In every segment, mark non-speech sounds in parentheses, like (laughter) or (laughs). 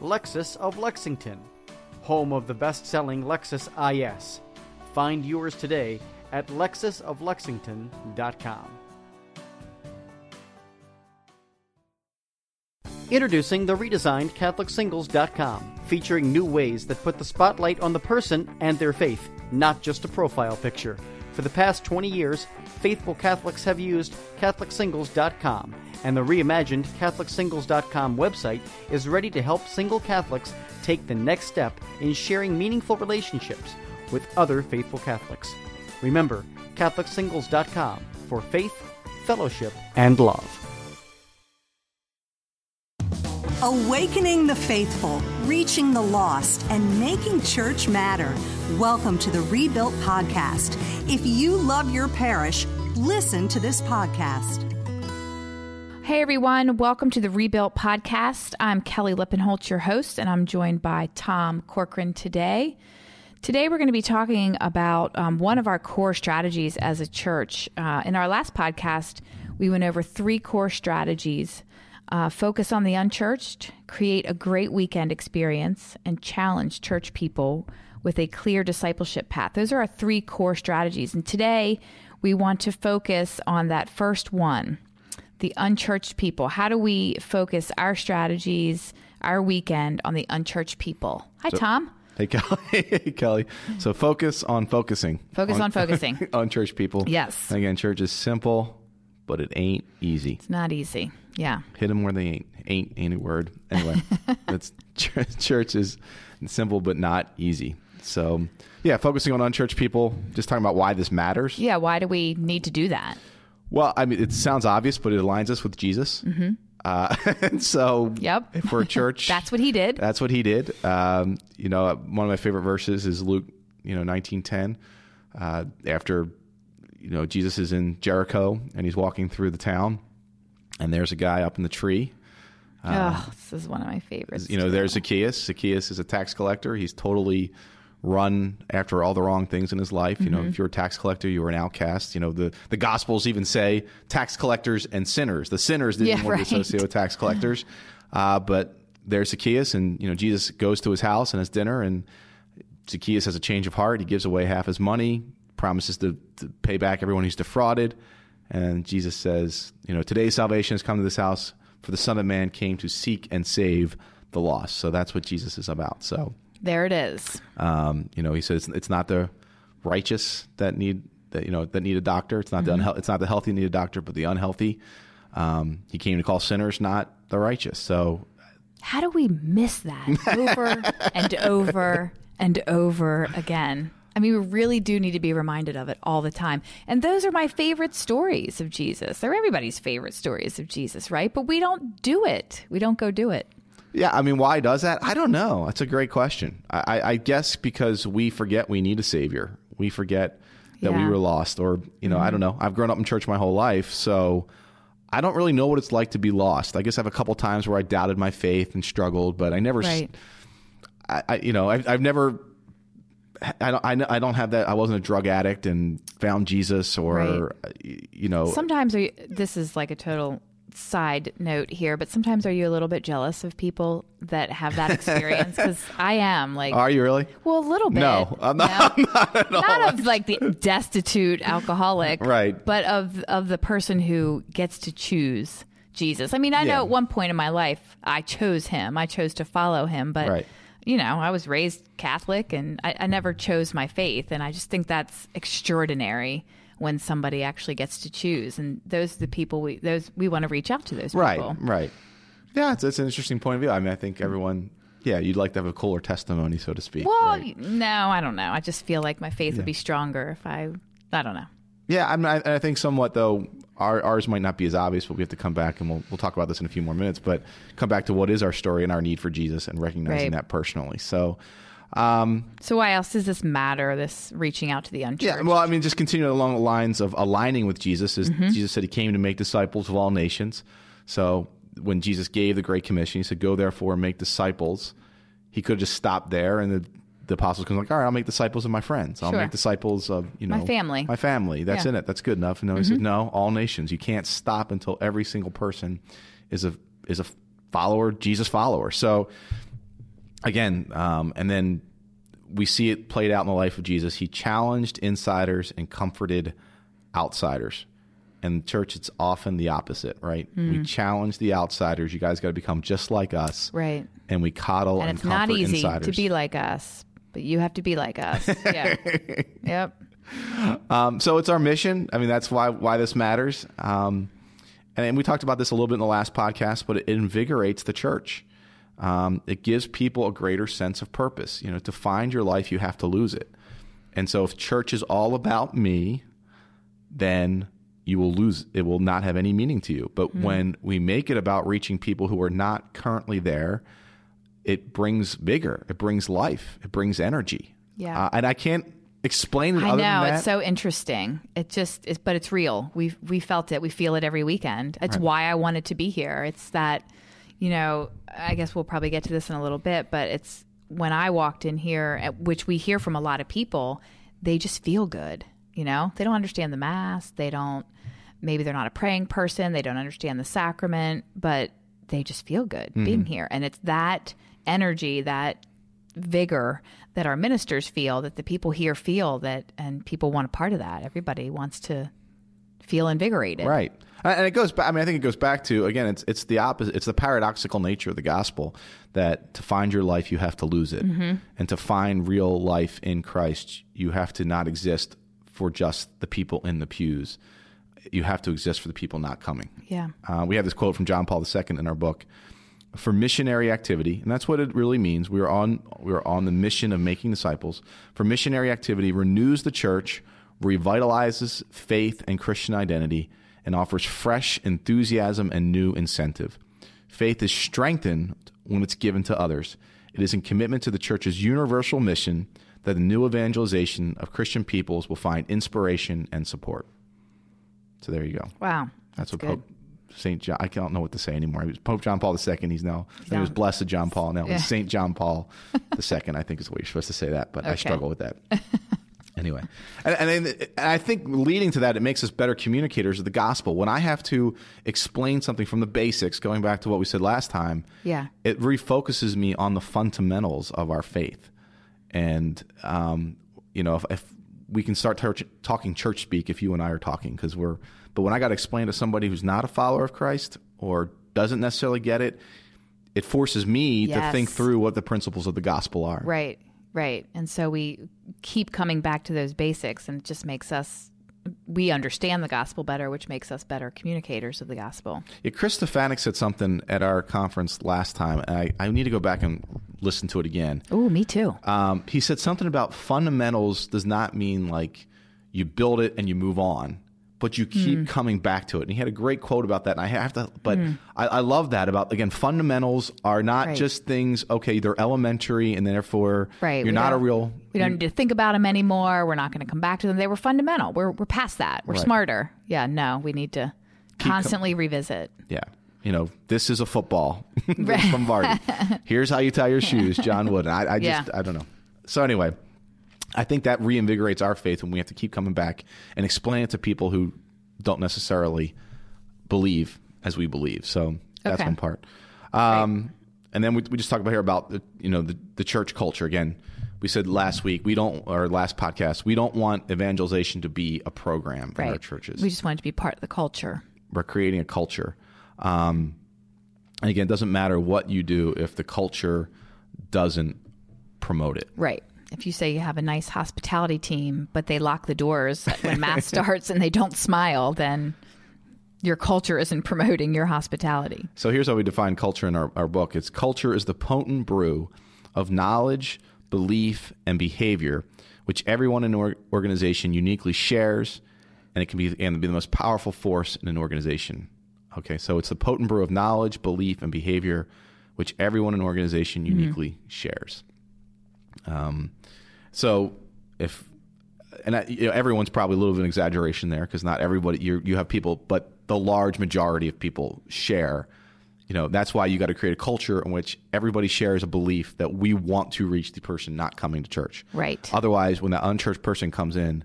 Lexus of Lexington, home of the best-selling Lexus IS. Find yours today at lexusoflexington.com. Introducing the redesigned CatholicSingles.com, featuring new ways that put the spotlight on the person and their faith, not just a profile picture. For the past 20 years, faithful Catholics have used CatholicSingles.com, and the reimagined CatholicSingles.com website is ready to help single Catholics take the next step in sharing meaningful relationships with other faithful Catholics. Remember, CatholicSingles.com for faith, fellowship, and love. Awakening the faithful, reaching the lost, and making church matter. Welcome to the Rebuilt Podcast. If you love your parish, listen to this podcast. Hey everyone, welcome to the Rebuilt Podcast. I'm Kelly Lippenholtz, your host, and I'm joined by Tom Corcoran today. Today, we're going to be talking about um, one of our core strategies as a church. Uh, in our last podcast, we went over three core strategies uh, focus on the unchurched, create a great weekend experience, and challenge church people with a clear discipleship path. Those are our three core strategies. And today, we want to focus on that first one the unchurched people. How do we focus our strategies, our weekend on the unchurched people? Hi, so, Tom. Hey, Kelly. (laughs) hey, Kelly. So focus on focusing. Focus on, on focusing. (laughs) on church people. Yes. Again, church is simple, but it ain't easy. It's not easy. Yeah. Hit them where they ain't. Ain't any word. Anyway, (laughs) that's church is simple but not easy. So, yeah, focusing on unchurched people, just talking about why this matters. Yeah, why do we need to do that? Well, I mean, it sounds obvious, but it aligns us with Jesus. Mm-hmm. Uh, (laughs) and so, yep. for a church, (laughs) that's what he did. That's what he did. Um, you know, one of my favorite verses is Luke, you know, nineteen ten. Uh, after, you know, Jesus is in Jericho and he's walking through the town, and there's a guy up in the tree. Uh, oh, this is one of my favorites. You know, too. there's Zacchaeus. Zacchaeus is a tax collector. He's totally run after all the wrong things in his life. You mm-hmm. know, if you're a tax collector, you were an outcast. You know, the, the Gospels even say tax collectors and sinners. The sinners didn't yeah, want right. to associate with tax collectors. (laughs) Uh, but there's Zacchaeus, and, you know, Jesus goes to his house and has dinner, and Zacchaeus has a change of heart. He gives away half his money, promises to, to pay back everyone he's defrauded. And Jesus says, you know, today's salvation has come to this house, for the Son of Man came to seek and save the lost. So that's what Jesus is about. So there it is. Um, you know, he says it's not the righteous that need that you know that need a doctor. It's not mm-hmm. the unhe- it's not the healthy need a doctor, but the unhealthy. Um, he came to call sinners, not the righteous. So how do we miss that over (laughs) and over and over again? I mean, we really do need to be reminded of it all the time. And those are my favorite stories of Jesus. They're everybody's favorite stories of Jesus, right? But we don't do it. We don't go do it. Yeah, I mean, why does that? I don't know. That's a great question. I, I guess because we forget we need a savior. We forget that yeah. we were lost, or you know, mm-hmm. I don't know. I've grown up in church my whole life, so I don't really know what it's like to be lost. I guess I have a couple times where I doubted my faith and struggled, but I never. Right. I, I you know, I've, I've never I don't, I don't have that. I wasn't a drug addict and found Jesus, or right. you know. Sometimes you, this is like a total side note here, but sometimes are you a little bit jealous of people that have that experience? Because (laughs) I am. Like, are you really? Well, a little bit. No, I'm not. No? I'm (laughs) not. Not of like the destitute alcoholic, right? But of of the person who gets to choose Jesus. I mean, I yeah. know at one point in my life I chose him. I chose to follow him, but. Right you know, I was raised Catholic and I, I, never chose my faith. And I just think that's extraordinary when somebody actually gets to choose. And those are the people we those we want to reach out to those right, people. Right, right. Yeah, it's, it's an interesting point of view. I mean, I think everyone yeah, you'd like to have a cooler testimony, so to speak. Well, right? no, I don't know. I just feel like my faith yeah. would be stronger if I, I don't know. Yeah, I, mean, I, I think somewhat though. our, ours might not be as obvious, but we have to come back and we'll, we'll talk about this in a few more minutes. But come back to what is our story and our need for Jesus and recognizing Right. that personally. So, um, So why else does this matter? This reaching out to the unchurched? yeah, well, I mean, just continuing along the lines of aligning with Jesus, is Mm-hmm. Jesus said he came to make disciples of all nations. So when Jesus gave the Great Commission, he said, "Go therefore and make disciples." He could have just stopped there, and the, the apostles could like, "All right, I'll make disciples of my friends. I'll Sure. make disciples of you know My family." My family. That's Yeah. Mm-hmm. in it. That's good enough." And no, he said, "No, all nations. You can't stop until every single person is a is a follower, Jesus follower." So again, um, and then we see it played out in the life of Jesus. He challenged insiders and comforted outsiders. And church, it's often the opposite, right? Mm. We challenge the outsiders. You guys got to become just like us, Right. And we coddle and, And it's not easy insiders. to be like us, but you have to be like us. (laughs) Yeah. yep. Um, so it's our mission. I mean, that's why why this matters. Um, and, and we talked about this a little bit in the last podcast, but it invigorates the church. Um, it gives people a greater sense of purpose. You know, to find your life, you have to lose it. And so, if church is all about me, then you will lose. It will not have any meaning to you. But when we make it about reaching people who are not currently there, it brings vigor. It brings life. It brings energy. Yeah. Uh, and I can't explain it. I other know it's so interesting. It just is, but it's real. We we felt it. We feel it every weekend. It's why I wanted to be here. It's that, you know. I guess we'll probably get to this in a little bit, but it's when I walked in here, at- which we hear from a lot of people. They just feel good. You know, they don't understand the mass. They don't. Maybe they're not a praying person. They don't understand the sacrament, but they just feel good mm-hmm. being here. And it's that energy, that vigor that our ministers feel, that the people here feel that, and people want a part of that. Everybody wants to feel invigorated. Right. And it goes back. I mean, I think it goes back to again. It's it's the opposite. It's the paradoxical nature of the gospel that to find your life, you have to lose it, and to find real life in Christ, you have to not exist for just the people in the pews. You have to exist for the people not coming. Yeah. Uh, we have this quote from John Paul II in our book for missionary activity, and that's what it really means. We are on we are on the mission of making disciples. For missionary activity, renews the church, revitalizes faith and Christian identity, and offers fresh enthusiasm and new incentive. Faith is strengthened when it's given to others. It is in commitment to the church's universal mission that the new evangelization of Christian peoples will find inspiration and support. So there you go. Wow. That's, what good. Pope Saint John. I don't know what to say anymore. He was Pope John Paul II. He's now he was. Blessed John Paul. Now Yeah. he's Saint John Paul II. I think is the way you're supposed to say that, but I struggle with that. (laughs) anyway, and, and, and I think leading to that, it makes us better communicators of the gospel. When I have to explain something from the basics, going back to what we said last time, Yeah. it refocuses me on the fundamentals of our faith. And um, you know, if, if we can start church, talking church speak, if you and I are talking, because we're. But when I got to explain to somebody who's not a follower of Christ or doesn't necessarily get it, it forces me to think through what the principles of the gospel are. Right. Right. And so we keep coming back to those basics, and it just makes us. We understand the gospel better, which makes us better communicators of the gospel. Yeah, Chris Stefanick said something at our conference last time, and I, I need to go back and listen to it again. Oh, me too. Um, he said something about fundamentals does not mean like you build it and you move on, but you keep Hmm. coming back to it. And he had a great quote about that. And I have to, but I, I love that about again, fundamentals are not Right. just things. Okay, they're elementary, and therefore Right. you're we not a real. We don't need to think about them anymore. We're not going to come back to them. They were fundamental. We're we're past that. We're Right. smarter. Yeah. No, we need to constantly revisit. Yeah. You know, this is a football (laughs) Lombardi. Here's how you tie your shoes, John Wooden. And I, I (laughs) just, Yeah. I don't know. So anyway, I think that reinvigorates our faith when we have to keep coming back and explain it to people who don't necessarily believe as we believe. So that's Okay. one part. Um, And then we, we just talked about here about the, you know the, the church culture again. We said last week we don't, or last podcast, we don't want evangelization to be a program in our churches We just want it to be part of the culture. we're creating a culture. Um, and again, it doesn't matter what you do if the culture doesn't promote it. Right. If you say you have a nice hospitality team, but they lock the doors when mass (laughs) starts and they don't smile, then your culture isn't promoting your hospitality. So here's how we define culture in our, our book it's culture is the potent brew of knowledge, belief, and behavior, which everyone in an or- organization uniquely shares and it can be and be the most powerful force in an organization. Okay, so it's the potent brew of knowledge, belief, and behavior, which everyone in an organization mm-hmm. uniquely shares. Um, so if and I, you know, everyone's probably a little bit of an exaggeration there because not everybody you you have people, but the large majority of people share. You know that's why you got to create a culture in which everybody shares a belief that we want to reach the person not coming to church. Right. Otherwise, when that unchurched person comes in,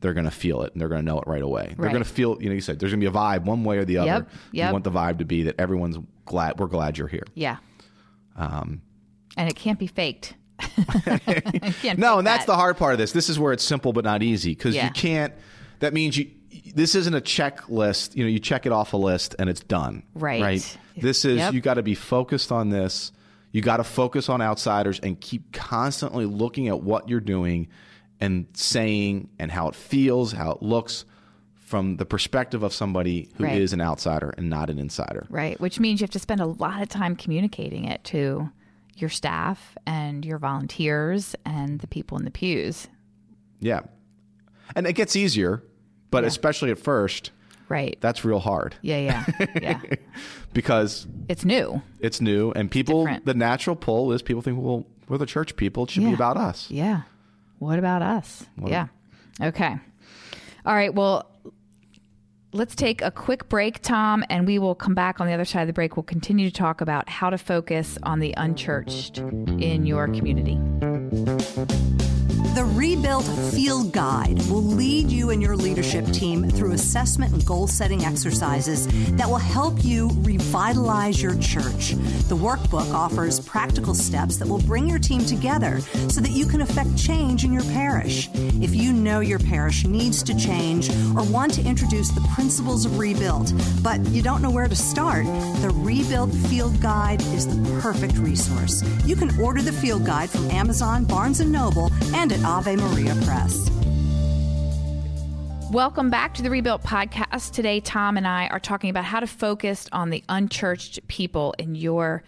they're going to feel it and they're going to know it right away. They're Right. going to feel, you know, you said there's going to be a vibe one way or the other. Yep, yep. You want the vibe to be that everyone's glad we're glad you're here. Yeah. Um, And it can't be faked. (laughs) No, and that's that. the hard part of this. This is where it's simple but not easy because Yeah. you can't. That means you. This isn't a checklist. You know, you check it off a list and it's done. Right. Right. This is Yep. you got to be focused on this. You got to focus on outsiders and keep constantly looking at what you're doing and saying and how it feels, how it looks from the perspective of somebody who is Right. an outsider and not an insider. Right. Which means you have to spend a lot of time communicating it to your staff and your volunteers and the people in the pews. Yeah. And it gets easier, but especially at first, Right. that's real hard yeah, yeah. (laughs) Yeah. because it's new. it's new and people different. the natural pull is people think well we're the church people it should be about us Yeah. What about us? yeah. Okay. All right. Well, let's take a quick break, Tom, and we will come back on the other side of the break. We'll continue to talk about how to focus on the unchurched in your community. The Rebuilt Field Guide will lead you and your leadership team through assessment and goal setting exercises that will help you revitalize your church. The workbook offers practical steps that will bring your team together so that you can affect change in your parish. If you know your parish needs to change or want to introduce the principles of Rebuilt, but you don't know where to start, the Rebuilt Field Guide is the perfect resource. You can order the field guide from Amazon, Barnes & Noble, and at Ave Maria Press. Welcome back to the Rebuilt Podcast. Today, Tom and I are talking about how to focus on the unchurched people in your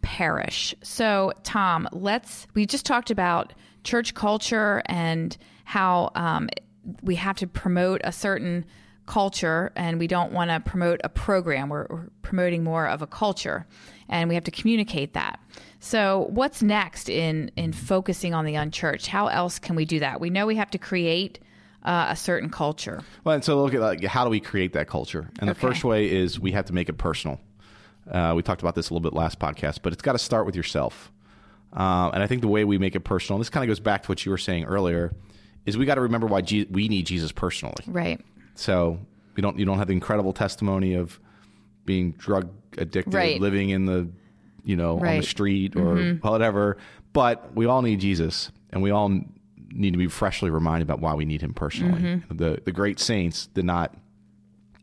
parish. So, Tom, let's, we just talked about church culture and how um, we have to promote a certain culture and we don't want to promote a program. We're, we're promoting more of a culture and we have to communicate that. So, what's next in, in focusing on the unchurched? How else can we do that? We know we have to create uh, a certain culture. well and so look at like how do we create that culture and the first way is we have to make it personal uh, we talked about this a little bit last podcast but it's got to start with yourself uh, and i think the way we make it personal and this kind of goes back to what you were saying earlier is we got to remember why Je- we need jesus personally Right. So you don't you don't have the incredible testimony of being drug addicted, Right. living in the you know on the street or mm-hmm. whatever. But we all need Jesus, and we all need to be freshly reminded about why we need Him personally. Mm-hmm. The the great saints did not,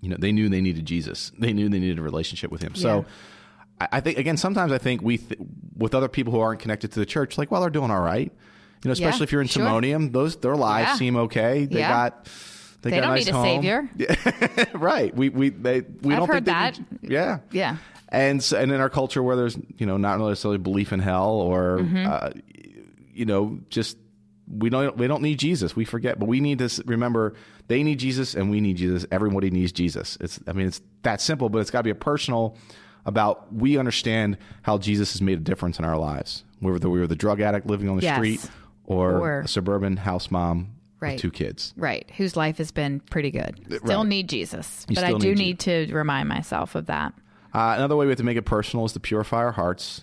you know, they knew they needed Jesus. They knew they needed a relationship with Him. Yeah. So. I I think again. Sometimes I think we, th- with other people who aren't connected to the church, like, well, they're doing all right. You know, especially Yeah, if you're in sure. Timonium, those their lives Yeah. seem okay. They got they, They got a don't nice need a home. savior. (laughs) right. We we they we I've don't heard think that. need- yeah. Yeah. And so, and in our culture where there's you know not necessarily belief in hell or Mm-hmm. uh, you know just we don't we don't need Jesus. We forget, but we need to remember they need Jesus and we need Jesus. Everybody needs Jesus. It's I mean it's that simple, but it's got to be a personal about we understand how Jesus has made a difference in our lives. Whether we were the drug addict living on the Yes. street or, Or- a suburban house mom Right. with two kids. Right. Whose life has been pretty good. Still right. need Jesus. You but I do need need to remind myself of that. Uh, another way we have to make it personal is to purify our hearts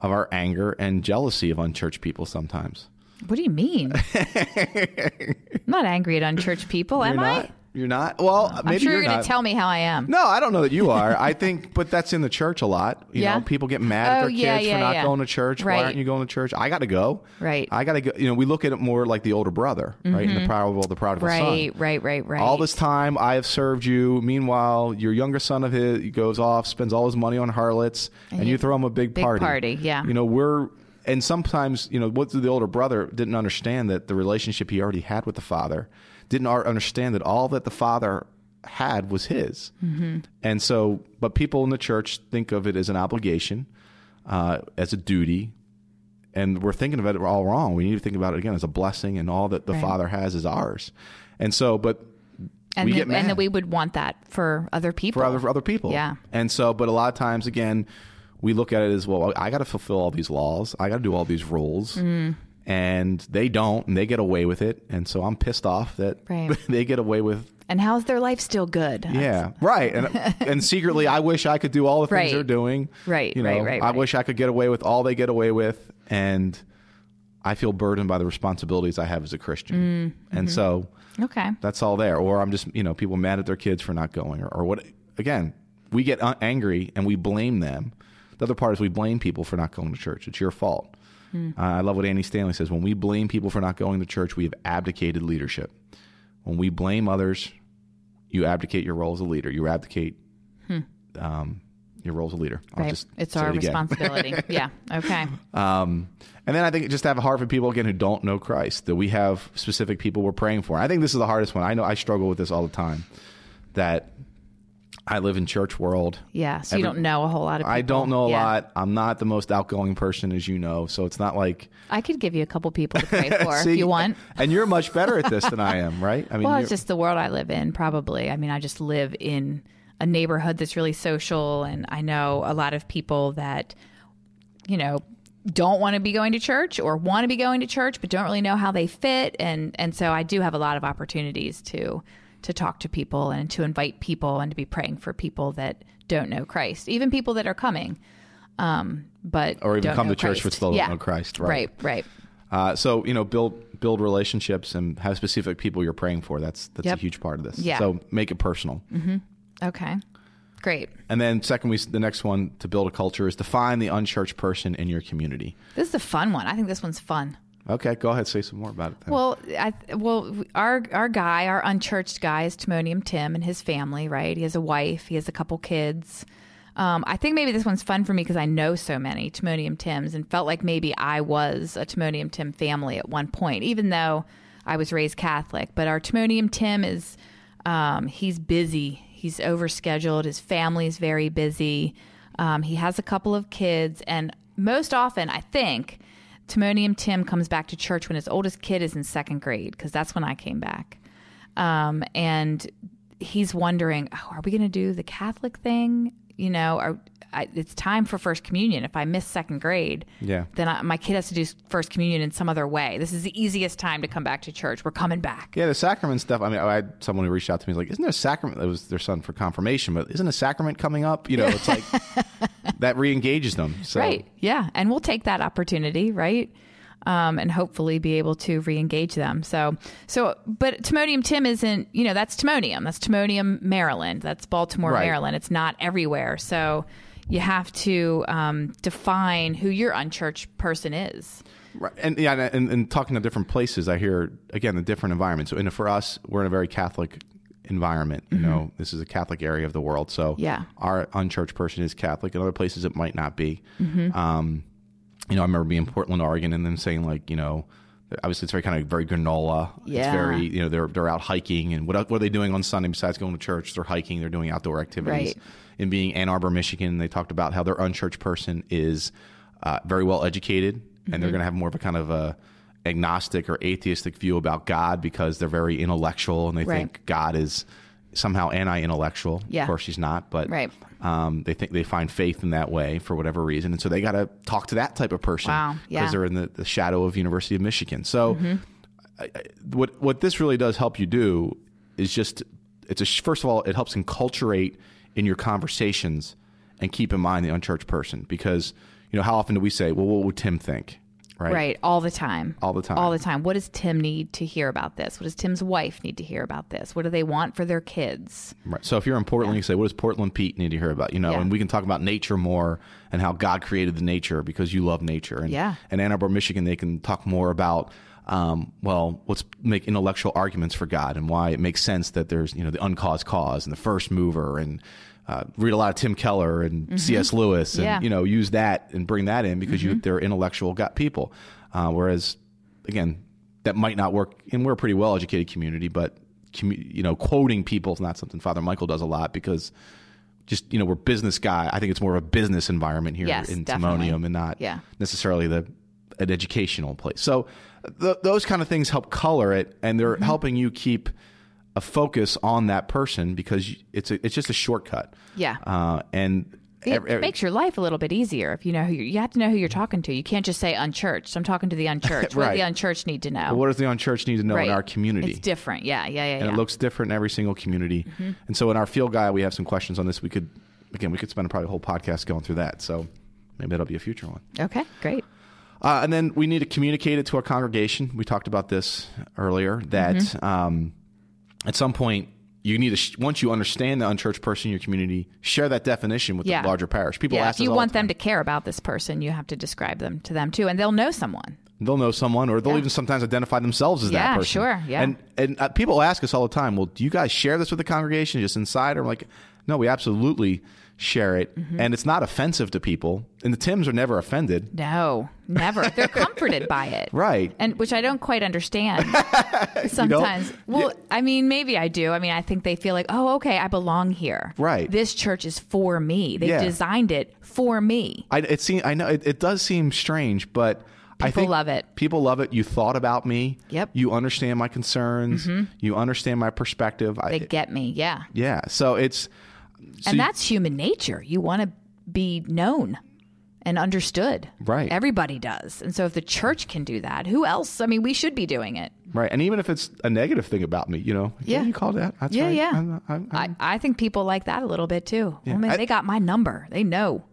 of our anger and jealousy of unchurched people sometimes. What do you mean? (laughs) I'm not angry at unchurched people, am you're I? Not? You're not? Well, I'm maybe sure you're you're going to tell me how I am. no, I don't know that you (laughs) are. I think, but that's in the church a lot. You Yeah? know, people get mad at Oh, their yeah, kids yeah, for not yeah. going to church. Why Right. aren't you going to church? I got to go. Right. I got to go. You know, we look at it more like the older brother, right? In the parable of the prodigal son. Mm-hmm. Right, right, right, right. All this time I have served you. Meanwhile, your younger son of his he goes off, spends all his money on harlots, and, you throw him a big, Big party. party, yeah. You know, we're and sometimes you know what the older brother didn't understand that the relationship he already had with the father didn't understand that all that the father had was his. Mm-hmm. And so, but people in the church think of it as an obligation, uh, as a duty, and we're thinking of it all wrong. We need to think about it again as a blessing, and all that the Right. Father has is ours. And so, but And, we then, get mad and then we would want that for other people. for other for other people. Yeah. And so, but a lot of times, again, we look at it as well. I got to fulfill all these laws. I got to do all these rules. Mm. And they don't, and they get away with it. And so I'm pissed off that Right. (laughs) they get away with And how's their life still good? Yeah, right. And (laughs) and secretly, I wish I could do all the things Right. they're doing. Right, You know, right, right, I wish I could get away with all they get away with, and I feel burdened by the responsibilities I have as a Christian. Mm, And mm-hmm. so Okay. that's all there. Or I'm just you know people mad at their kids for not going, or, or what? Again, we get angry and we blame them. The other part is we blame people for not going to church. It's your fault. Hmm. Uh, I love what Andy Stanley says. When we blame people for not going to church, we have abdicated leadership. When we blame others, you abdicate your role as a leader. You abdicate um, your role as a leader. I'll Hmm. Right. It's our it responsibility. (laughs) yeah. Okay. Um, and then I think just to have a heart for people again who don't know Christ, that we have specific people we're praying for. I think this is the hardest one. I know I struggle with this all the time. That I live in church world. Yeah. So you don't know a whole lot of people. I don't know a Yeah. lot. I'm not the most outgoing person, as you know. So it's not like I could give you a couple people to pray (laughs) for See, if you want. And you're much better at this than I am, right? I mean, Well, it's just the world I live in, probably. I mean, I just live in a neighborhood that's really social, and I know a lot of people that, you know, don't want to be going to church or want to be going to church, but don't really know how they fit, and and so I do have a lot of opportunities to to talk to people and to invite people and to be praying for people that don't know Christ, even people that are coming, um, but or even come to church but Christ. still yeah. don't know Christ, right? Right, right. Uh, so you know, build build relationships and have specific people you're praying for. That's that's Yep. a huge part of this. Yeah. So make it personal. Mm-hmm. Okay, great. And then second, we the next one to build a culture is to find the unchurched person in your community. This is a fun one. I think this one's fun. Okay, go ahead, say some more about it. Then. Well, I, well, our our guy, our unchurched guy, is Timonium Tim and his family. Right? He has a wife. He has a couple kids. Um, I think maybe this one's fun for me because I know so many Timonium Tims and felt like maybe I was a Timonium Tim family at one point, even though I was raised Catholic. But our Timonium Tim is um, he's busy. He's overscheduled. His family's very busy. Um, he has a couple of kids, and most often, I think Timonium Tim comes back to church when his oldest kid is in second grade because that's when I came back. Um, and he's wondering, oh, are we going to do the Catholic thing? You know, are, I, it's time for First Communion. If I miss second grade, Yeah. then I, my kid has to do First Communion in some other way. This is the easiest time to come back to church. We're coming back. yeah, the sacrament stuff. I mean, I had someone who reached out to me. Like, "Isn't there a sacrament?" It was their son for confirmation, but isn't a sacrament coming up? You know, it's like (laughs) that re-engages them. So, Right. Yeah. And we'll take that opportunity, right? Um, and hopefully be able to re-engage them. So, so, but Timonium Tim isn't, you know, that's Timonium. That's Timonium, Maryland. That's Baltimore, Right. Maryland. It's not everywhere. So you have to um, define who your unchurched person is. Right. And yeah, and, and talking to different places, I hear again the different environments. So, and for us, we're in a very Catholic environment. You know, this is a Catholic area of the world, so Mm-hmm. Yeah. our unchurched person is Catholic. In other places, it might not be. Mm-hmm. Um, you know, I remember being in Portland, Oregon, and them saying like, you know, obviously it's very kind of very granola. It's Yeah. very, you know, they're they're out hiking, and what what are they doing on Sunday besides going to church? They're hiking. They're doing outdoor activities. Right. In being Ann Arbor, Michigan, they talked about how their unchurched person is uh, very well educated, and Mm-hmm. they're going to have more of a kind of a agnostic or atheistic view about God because they're very intellectual and they Right. think God is somehow anti-intellectual. Yeah. Of course, he's not, but Right. um, they think they find faith in that way for whatever reason, and so they got to talk to that type of person Wow. Yeah. Mm-hmm. they're in the, the shadow of University of Michigan. So, I, I, what what this really does help you do is just it's a first of all it helps enculturate in your conversations and keep in mind the unchurched person because you know how often do we say, well, what would Tim think, right? Right. All the time. All the time. All the time. What does Tim need to hear about this? What does Tim's wife need to hear about this? What do they want for their kids? Right. So if you're in Portland, you say, "What does Portland Pete need to hear about?" You know, Yeah. and we can talk about nature more and how God created the nature because you love nature. And Yeah. in Ann Arbor, Michigan, they can talk more about, um, well, let's make intellectual arguments for God and why it makes sense that there's you know the uncaused cause and the first mover and. Uh, read a lot of Tim Keller and C.S. Lewis, and Mm-hmm. Yeah. Mm-hmm. you know use that and bring that in because you they're intellectual got people. Uh, whereas, again, that might not work. And we're a pretty well educated community, but commu- you know, quoting people is not something Father Michael does a lot because just you know we're business guy. I think it's more of a business environment here Yes, in definitely. Timonium and not Yeah. necessarily the an educational place. So th- those kind of things help color it, and they're Mm-hmm. helping you keep a focus on that person because it's a, it's just a shortcut. Yeah. Uh, and It ev- ev- makes your life a little bit easier if you know who you're, you have to know who you're talking to. You can't just say unchurched. I'm talking to the unchurched. (laughs) What do the unchurched need to know? what does the unchurched need to know right. in our community? It's different. Yeah, yeah, yeah. and yeah. Mm-hmm. it looks different in every single community. And so in our field guide, we have some questions on this. We could, again, we could spend probably a whole podcast going through that. So maybe that'll be a future one. okay, great. Uh, and then we need to communicate it to our congregation. We talked about this earlier that Mm-hmm. um, at some point you need to sh- once you understand the unchurched person in your community, share that definition with Yeah. the larger parish. People yeah, ask if you want the them to care about this person, you have to describe them to them too, and they'll know someone. They'll know someone, or they'll Yeah. even sometimes identify themselves as that Yeah, person. sure, yeah. And and uh, people ask us all the time, well, do you guys share this with the congregation just inside? Or I'm like, no, we absolutely share it, Mm-hmm. and it's not offensive to people. And the Tims are never offended, No, never. They're (laughs) comforted by it, right? and which I don't quite understand (laughs) sometimes. Well, I mean, maybe I do. I mean, I think they feel like, oh, okay, I belong here. Right. This church is for me. They Yeah. designed it for me. I it seem I know it, it does seem strange, but I People think love it. People love it. You thought about me. Yep. Mm-hmm. You understand my concerns. You understand my perspective. I, They get me. Yeah. yeah. So it's so and you- that's human nature. You want to be known and understood. Right. Everybody does. And so if the church can do that, who else? I mean, we should be doing it. right. And even if it's a negative thing about me, you know, Yeah. you called that. That's yeah, right. yeah. I'm- I'm- I'm- I, I think people like that a little bit too. I mean, I- they got my number. They know.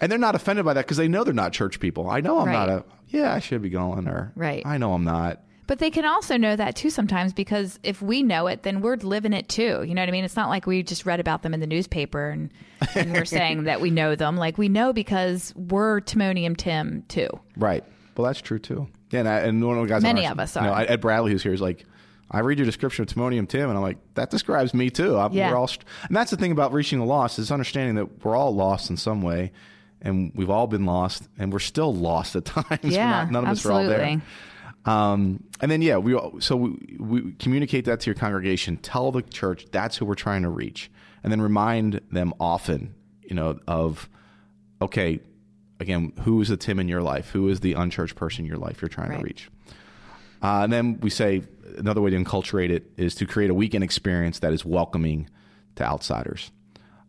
and they're not offended by that because they know they're not church people. I know I'm not a. Yeah, I should be going or. Right. I know I'm not. But they can also know that too sometimes because if we know it, then we're living it too. You know what I mean? It's not like we just read about them in the newspaper and, and we're (laughs) saying that we know them. Like we know because we're Timonium Tim too. Right. Well, that's true too. Yeah, and, I, and one of the guys. Many our- of us you know, are. Ed Bradley, who's here, is like, I read your description of Timonium Tim, and I'm like, that describes me too. I'm, Yeah. We're all, and that's the thing about reaching the lost is understanding that we're all lost in some way, and we've all been lost, and we're still lost at (laughs) times. Yeah, not- none of us are all there. Um, and then yeah, we all- so we, we communicate that to your congregation. Tell the church that's who we're trying to reach, and then remind them often, you know, of okay, again, who is the Tim in your life? Who is the unchurched person in your life you're trying Right. to reach? Uh, and then we say another way to enculturate it is to create a weekend experience that is welcoming to outsiders.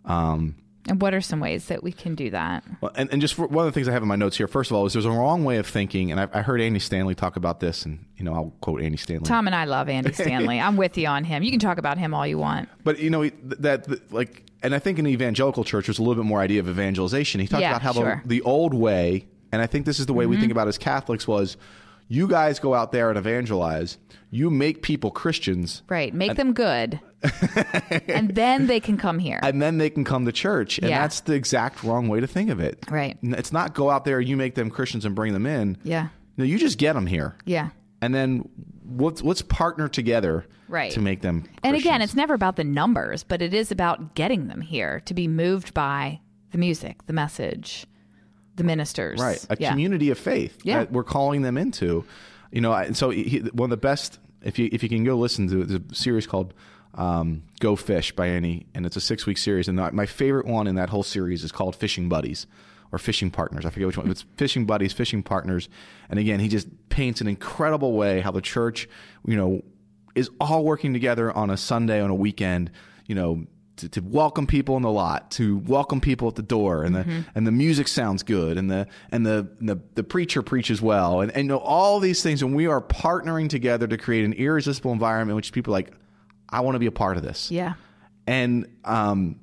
Um, And what are some ways that we can do that? well, and, and just for, one of the things I have in my notes here, first of all, is there's a wrong way of thinking, and I, I heard Andy Stanley talk about this, and you know I'll quote Andy Stanley. Tom and I love Andy (laughs) Stanley. I'm with you on him. You can talk about him all you want. But you know that, like, and I think in the evangelical church there's a little bit more idea of evangelization. He talked Yeah, about how sure. the, the old way, and I think this is the way we mm-hmm. think about as Catholics was, you guys go out there and evangelize. You make people Christians, Right. Make them good. (laughs) and then they can come here. and then they can come to church. And Yeah. that's the exact wrong way to think of it. Right. It's not go out there, you make them Christians and bring them in. Yeah. No, you just get them here. Yeah. And then let's let's partner together Right. to make them. And again, it's never about the numbers, but it is about getting them here to be moved by the music, the message, the ministers. right a yeah. community of faith Yeah. that we're calling them into you know and so he, one of the best if you if you can go listen to it, there's a series called um, go fish by Andy and it's a six week series and my favorite one in that whole series is called fishing buddies or fishing partners i forget which one it's fishing buddies fishing partners and again he just paints an incredible way how the church you know is all working together on a sunday on a weekend you know to, to welcome people in the lot, to welcome people at the door, and the and the music sounds good, and the and the and the, the preacher preaches well, and and you know all these things, and we are partnering together to create an irresistible environment in which people are like, I want to be a part of this, Yeah. and um,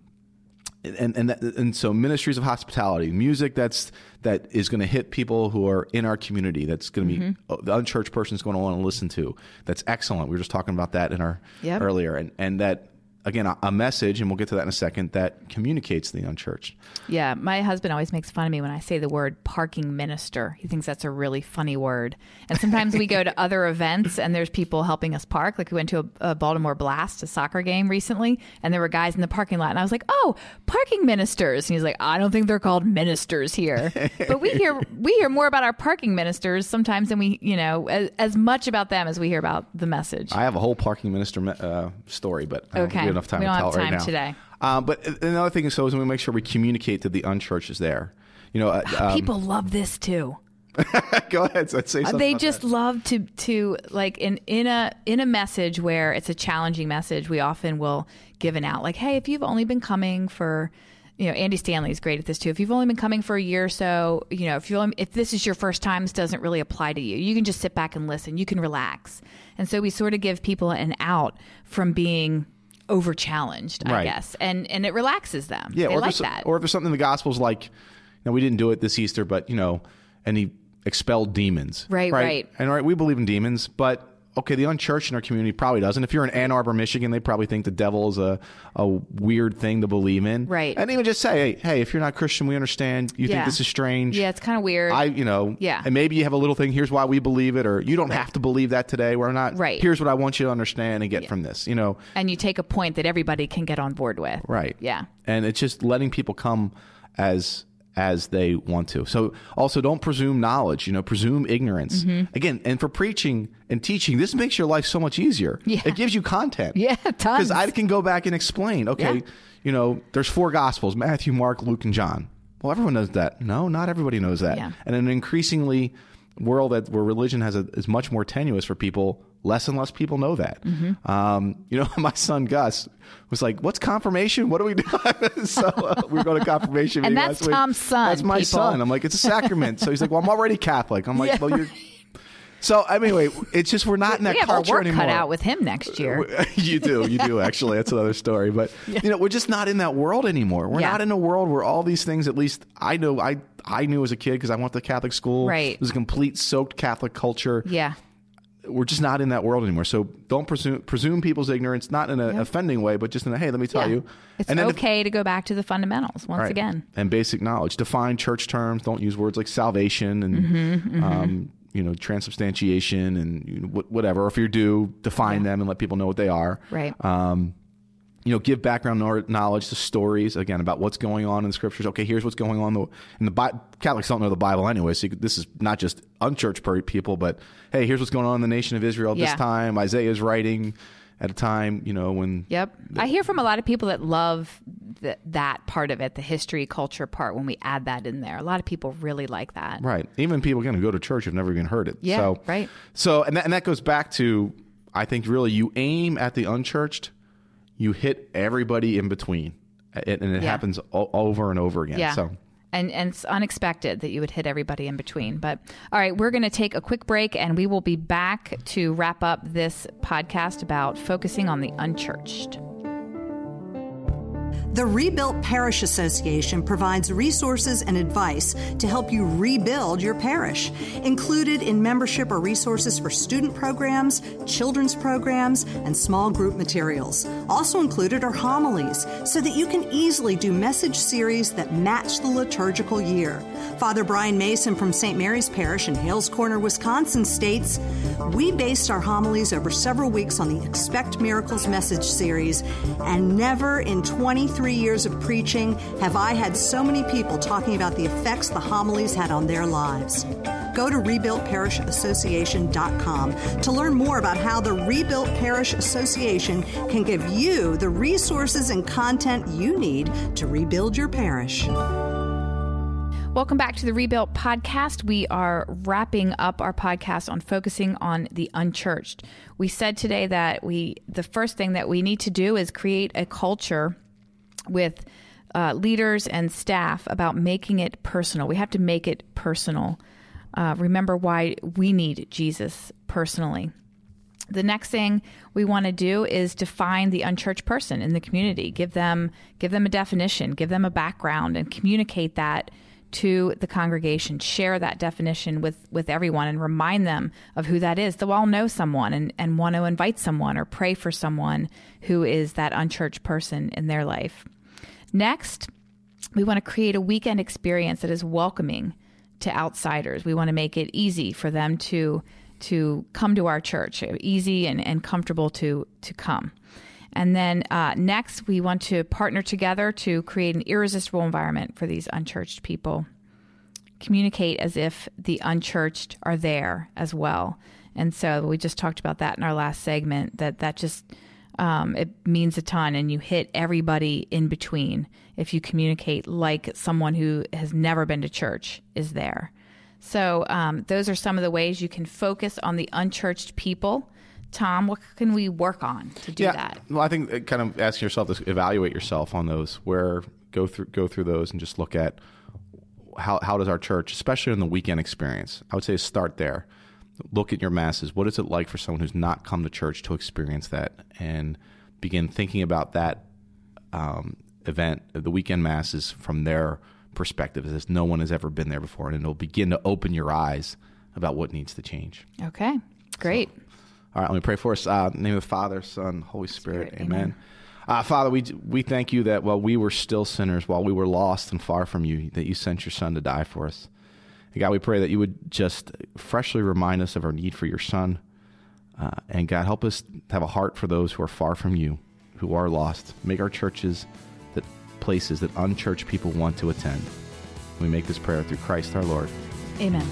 and and that, and so ministries of hospitality, music that's that is going to hit people who are in our community. That's going to Mm-hmm. be the unchurched person is going to want to listen to. That's excellent. We were just talking about that in our Yep. earlier, and and that again a, a message, and we'll get to that in a second that communicates the unchurched. Yeah, my husband always makes fun of me when I say the word parking minister. He thinks that's a really funny word. And sometimes we go to (laughs) other events and there's people helping us park. Like we went to a, a Baltimore Blast, a soccer game recently, and there were guys in the parking lot. And I was like, oh, parking ministers. And he's like, I don't think they're called ministers here. (laughs) but we hear we hear more about our parking ministers sometimes than we, you know, as, as much about them as we hear about the message. I have a whole parking minister uh, story, but don't Okay. Enough time We to don't tell have it right now. today. Um, but another thing is, so is we make sure we communicate to the unchurched is there. You know, uh, um, People love this too. (laughs) Go ahead. So say something. they just that. love to to like in in a in a message where it's a challenging message we often will give an out like hey if you've only been coming for you know Andy Stanley is great at this too if you've only been coming for a year or so you know if you if this is your first time this doesn't really apply to you you can just sit back and listen you can relax and so we sort of give people an out from being over challenged I guess and and it relaxes them Yeah, they or, like that or if there's something in the Gospels like, you know, we didn't do it this Easter, but you know, and he expelled demons. Right, right. And all right, we believe in demons, but okay, the unchurched in our community probably doesn't. If you're in Ann Arbor, Michigan, they probably think the devil is a, a weird thing to believe in. Right. And even just say, hey, hey, if you're not Christian, we understand. You Yeah. think this is strange. yeah it's kind of weird I, you know, Yeah. and maybe you have a little thing. Here's why we believe it, or you don't have to believe that today. We're not. Right. Here's what I want you to understand and get from this. You know, and you take a point that everybody can get on board with Right. yeah And it's just letting people come as as they want to. So also don't presume knowledge, you know, presume ignorance. Mm-hmm. Again, and for preaching and teaching, this makes your life so much easier. Yeah. It gives you content. Yeah, tons. Because I can go back and explain, okay, Yeah. you know, there's four gospels, Matthew, Mark, Luke, and John. Well, everyone knows that. No, not everybody knows that. Yeah. And in an increasingly world that where religion has a, is much more tenuous for people, less and less people know that. Mm-hmm. Um, you know, (laughs) my son Gus was like, "What's confirmation? What do we do?" (laughs) so uh, we were going to confirmation. And that's week. Tom's son, That's my people. son. I'm like, it's a sacrament. so he's like, "Well, I'm already Catholic." I'm like, Yeah, "Well, you're." (laughs) So anyway, it's just we're not in that we have our culture work anymore. cut out with him next year you do, you do actually. That's another story. But you know, we're just not in that world anymore. We're Yeah. not in a world where all these things. At least I know. I I knew as a kid because I went to Catholic school. Right. It was a complete soaked Catholic culture. yeah We're just not in that world anymore. So don't presume presume people's ignorance, not in an offending way, but just in a hey, let me tell Yeah. you. It's and then if- okay to go back to the fundamentals once Right. again. And basic knowledge. Define church terms. Don't use words like salvation and Mm-hmm, Um, you know transubstantiation and you know, wh- whatever. If you do, define them and let people know what they are. Right. Um, you know, give background knowledge to stories again about what's going on in the scriptures. Okay, here's what's going on in the, the Bi- Catholics don't know the Bible anyway, so could, this is not just unchurched people, but hey, here's what's going on in the nation of Israel at Yeah. this time. Isaiah is writing at a time, you know, when Yep. I hear from a lot of people that love th- that part of it, the history, culture part, when we add that in there. A lot of people really like that. Right. Even people again who go to church have never even heard it. Yeah, So, right. So and that, and that goes back to I think really you aim at the unchurched, you hit everybody in between, and, and it Yeah. happens o- over and over again. Yeah. So And, and it's unexpected that you would hit everybody in between. But all right, we're going to take a quick break and we will be back to wrap up this podcast about focusing on the unchurched. The Rebuilt Parish Association provides resources and advice to help you rebuild your parish. Included in membership are resources for student programs, children's programs, and small group materials. Also included are homilies so that you can easily do message series that match the liturgical year. Father Brian Mason from St. Mary's Parish in Hales Corners, Wisconsin states, We based our homilies over several weeks on the Expect Miracles message series, and never in 23 years of preaching have I had so many people talking about the effects the homilies had on their lives. Go to rebuiltparishassociation.com to learn more about how the Rebuilt Parish Association can give you the resources and content you need to rebuild your parish. Welcome back to the Rebuilt podcast. We are wrapping up our podcast on focusing on the unchurched. We said today that we the first thing that we need to do is create a culture with uh, leaders and staff about making it personal. We have to make it personal. Uh, remember why we need Jesus personally. The next thing we want to do is define the unchurched person in the community. Give them give them a definition, give them a background, and communicate that to the congregation. Share that definition with with everyone and remind them of who that is. They'll all know someone and, and want to invite someone or pray for someone who is that unchurched person in their life. Next, we want to create a weekend experience that is welcoming to outsiders. We want to make it easy for them to to come to our church, easy and, and comfortable to to come. And then uh, next, we want to partner together to create an irresistible environment for these unchurched people. Communicate as if the unchurched are there as well. And so we just talked about that in our last segment. That that just um, it means a ton, and you hit everybody in between if you communicate like someone who has never been to church is there. So, um, those are some of the ways you can focus on the unchurched people. Tom, what can we work on to do that? Well, I think uh, kind of asking yourself to evaluate yourself on those. Where go through go through those and just look at how how does our church, especially in the weekend experience, I would say start there. Look at your masses. What is it like for someone who's not come to church to experience that, and begin thinking about that um, event, the weekend masses, from their perspective, as no one has ever been there before, and it'll begin to open your eyes about what needs to change. Okay, great. So, all right, let me pray for us. Uh, name of the Father, Son, Holy Spirit. Spirit amen. amen. Uh, Father, we we thank you that while we were still sinners, while we were lost and far from you, that you sent your Son to die for us. And God, we pray that you would just freshly remind us of our need for your Son. Uh, and God, help us have a heart for those who are far from you, who are lost. Make our churches that places that unchurched people want to attend. We make this prayer through Christ our Lord. Amen.